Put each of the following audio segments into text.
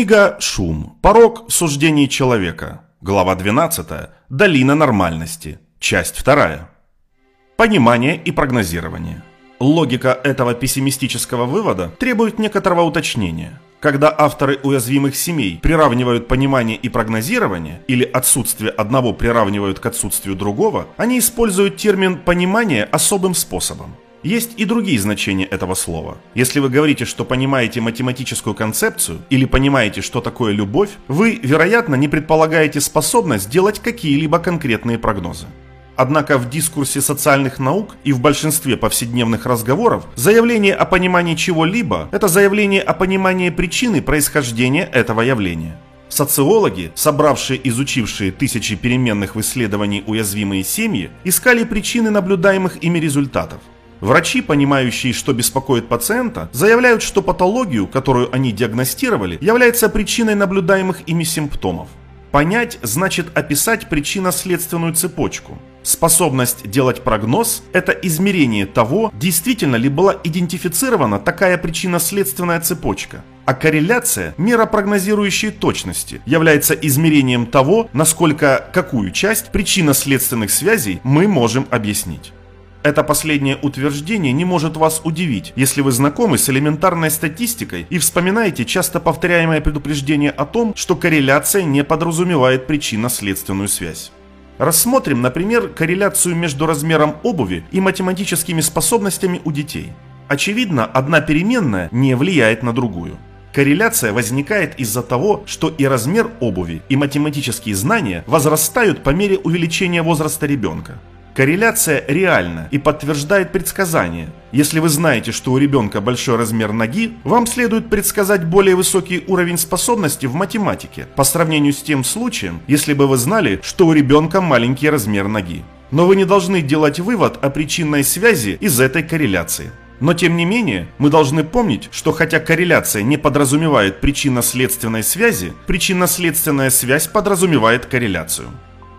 Книга «Шум. Порог в суждении человека». Глава 12. Долина нормальности. Часть 2. Понимание и прогнозирование. Логика этого пессимистического вывода требует некоторого уточнения. Когда авторы уязвимых семей приравнивают понимание и прогнозирование, или отсутствие одного приравнивают к отсутствию другого, они используют термин «понимание» особым способом. Есть и другие значения этого слова. Если вы говорите, что понимаете математическую концепцию или понимаете, что такое любовь, вы, вероятно, не предполагаете способность делать какие-либо конкретные прогнозы. Однако в дискурсе социальных наук и в большинстве повседневных разговоров заявление о понимании чего-либо – это заявление о понимании причины происхождения этого явления. Социологи, собравшие изучившие тысячи переменных в исследовании уязвимые семьи, искали причины наблюдаемых ими результатов. Врачи, понимающие, что беспокоит пациента, заявляют, что патологию, которую они диагностировали, является причиной наблюдаемых ими симптомов. Понять значит описать причинно-следственную цепочку. Способность делать прогноз – это измерение того, действительно ли была идентифицирована такая причинно-следственная цепочка. А корреляция – мера прогнозирующей точности, является измерением того, насколько какую часть причинно-следственных связей мы можем объяснить. Это последнее утверждение не может вас удивить, если вы знакомы с элементарной статистикой и вспоминаете часто повторяемое предупреждение о том, что корреляция не подразумевает причинно-следственную связь. Рассмотрим, например, корреляцию между размером обуви и математическими способностями у детей. Очевидно, одна переменная не влияет на другую. Корреляция возникает из-за того, что и размер обуви, и математические знания возрастают по мере увеличения возраста ребенка. Корреляция реальна и подтверждает предсказание. Если вы знаете, что у ребенка большой размер ноги, вам следует предсказать более высокий уровень способности в математике по сравнению с тем случаем, если бы вы знали, что у ребенка маленький размер ноги. Но вы не должны делать вывод о причинной связи из этой корреляции. Но тем не менее, мы должны помнить, что хотя корреляция не подразумевает причинно-следственной связи, причинно-следственная связь подразумевает корреляцию.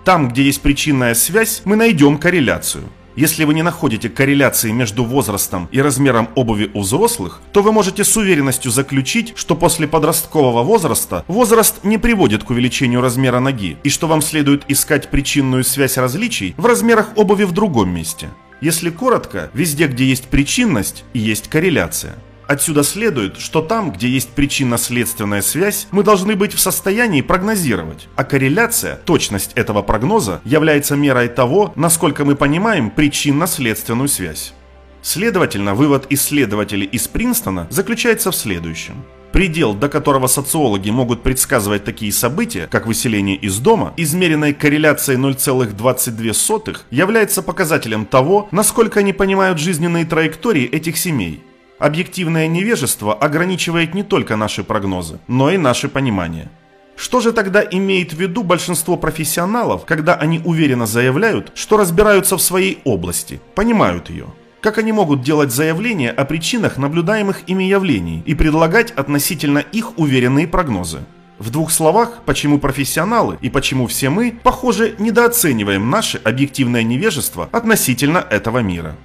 Там, где есть причинная связь, мы найдем корреляцию. Если вы не находите корреляции между возрастом и размером обуви у взрослых, то вы можете с уверенностью заключить, что после подросткового возраста возраст не приводит к увеличению размера ноги, и что вам следует искать причинную связь различий в размерах обуви в другом месте. Если коротко, везде, где есть причинность, есть корреляция. Отсюда следует, что там, где есть причинно-следственная связь, мы должны быть в состоянии прогнозировать, а корреляция, точность этого прогноза, является мерой того, насколько мы понимаем причинно-следственную связь. Следовательно, вывод исследователей из Принстона заключается в следующем. Предел, до которого социологи могут предсказывать такие события, как выселение из дома, измеренной корреляцией 0,22, является показателем того, насколько они понимают жизненные траектории этих семей Объективное невежество ограничивает не только наши прогнозы, но и наше понимание. Что же тогда имеет в виду большинство профессионалов, когда они уверенно заявляют, что разбираются в своей области, понимают ее? Как они могут делать заявления о причинах наблюдаемых ими явлений и предлагать относительно их уверенные прогнозы? В двух словах, почему профессионалы и почему все мы, похоже, недооцениваем наше объективное невежество относительно этого мира.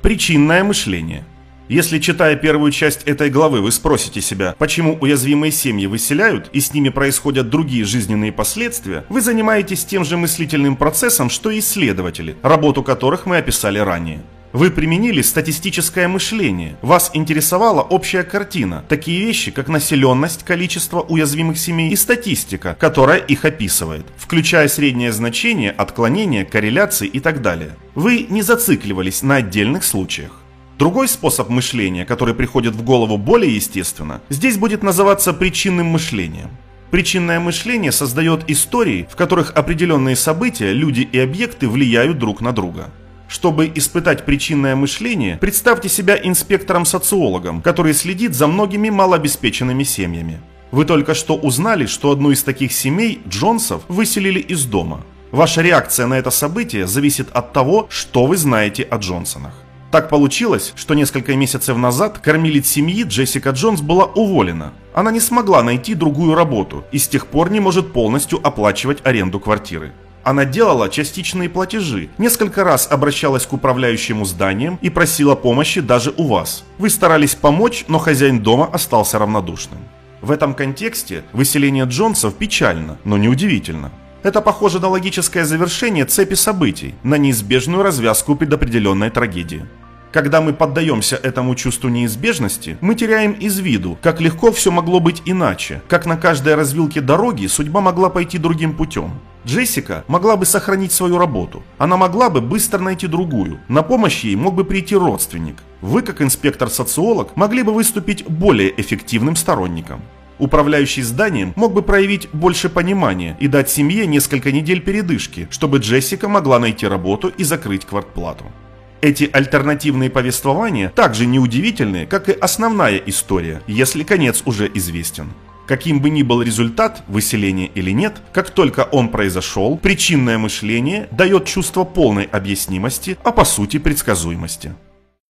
Причинное мышление – если, читая первую часть этой главы, вы спросите себя, почему уязвимые семьи выселяют и с ними происходят другие жизненные последствия, вы занимаетесь тем же мыслительным процессом, что и исследователи, работу которых мы описали ранее. Вы применили статистическое мышление. Вас интересовала общая картина, такие вещи, как населенность, количество уязвимых семей и статистика, которая их описывает, включая среднее значение, отклонение, корреляции и так далее. Вы не зацикливались на отдельных случаях. Другой способ мышления, который приходит в голову более естественно, здесь будет называться причинным мышлением. Причинное мышление создает истории, в которых определенные события, люди и объекты влияют друг на друга. Чтобы испытать причинное мышление, представьте себя инспектором-социологом, который следит за многими малообеспеченными семьями. Вы только что узнали, что одну из таких семей, Джонсов, выселили из дома. Ваша реакция на это событие зависит от того, что вы знаете о Джонсонах. Так получилось, что несколько месяцев назад кормилец семьи Джессика Джонс была уволена. Она не смогла найти другую работу и с тех пор не может полностью оплачивать аренду квартиры. Она делала частичные платежи, несколько раз обращалась к управляющему зданием и просила помощи даже у вас. Вы старались помочь, но хозяин дома остался равнодушным. В этом контексте выселение Джонсов печально, но неудивительно. Это похоже на логическое завершение цепи событий, на неизбежную развязку предопределенной трагедии. Когда мы поддаемся этому чувству неизбежности, мы теряем из виду, как легко все могло быть иначе, как на каждой развилке дороги судьба могла пойти другим путем. Джессика могла бы сохранить свою работу. Она могла бы быстро найти другую. На помощь ей мог бы прийти родственник. Вы, как инспектор-социолог, могли бы выступить более эффективным сторонником. Управляющий зданием мог бы проявить больше понимания и дать семье несколько недель передышки, чтобы Джессика могла найти работу и закрыть квартплату. Эти альтернативные повествования также неудивительны, как и основная история, если конец уже известен. Каким бы ни был результат, выселения или нет, как только он произошел, причинное мышление дает чувство полной объяснимости, а по сути предсказуемости.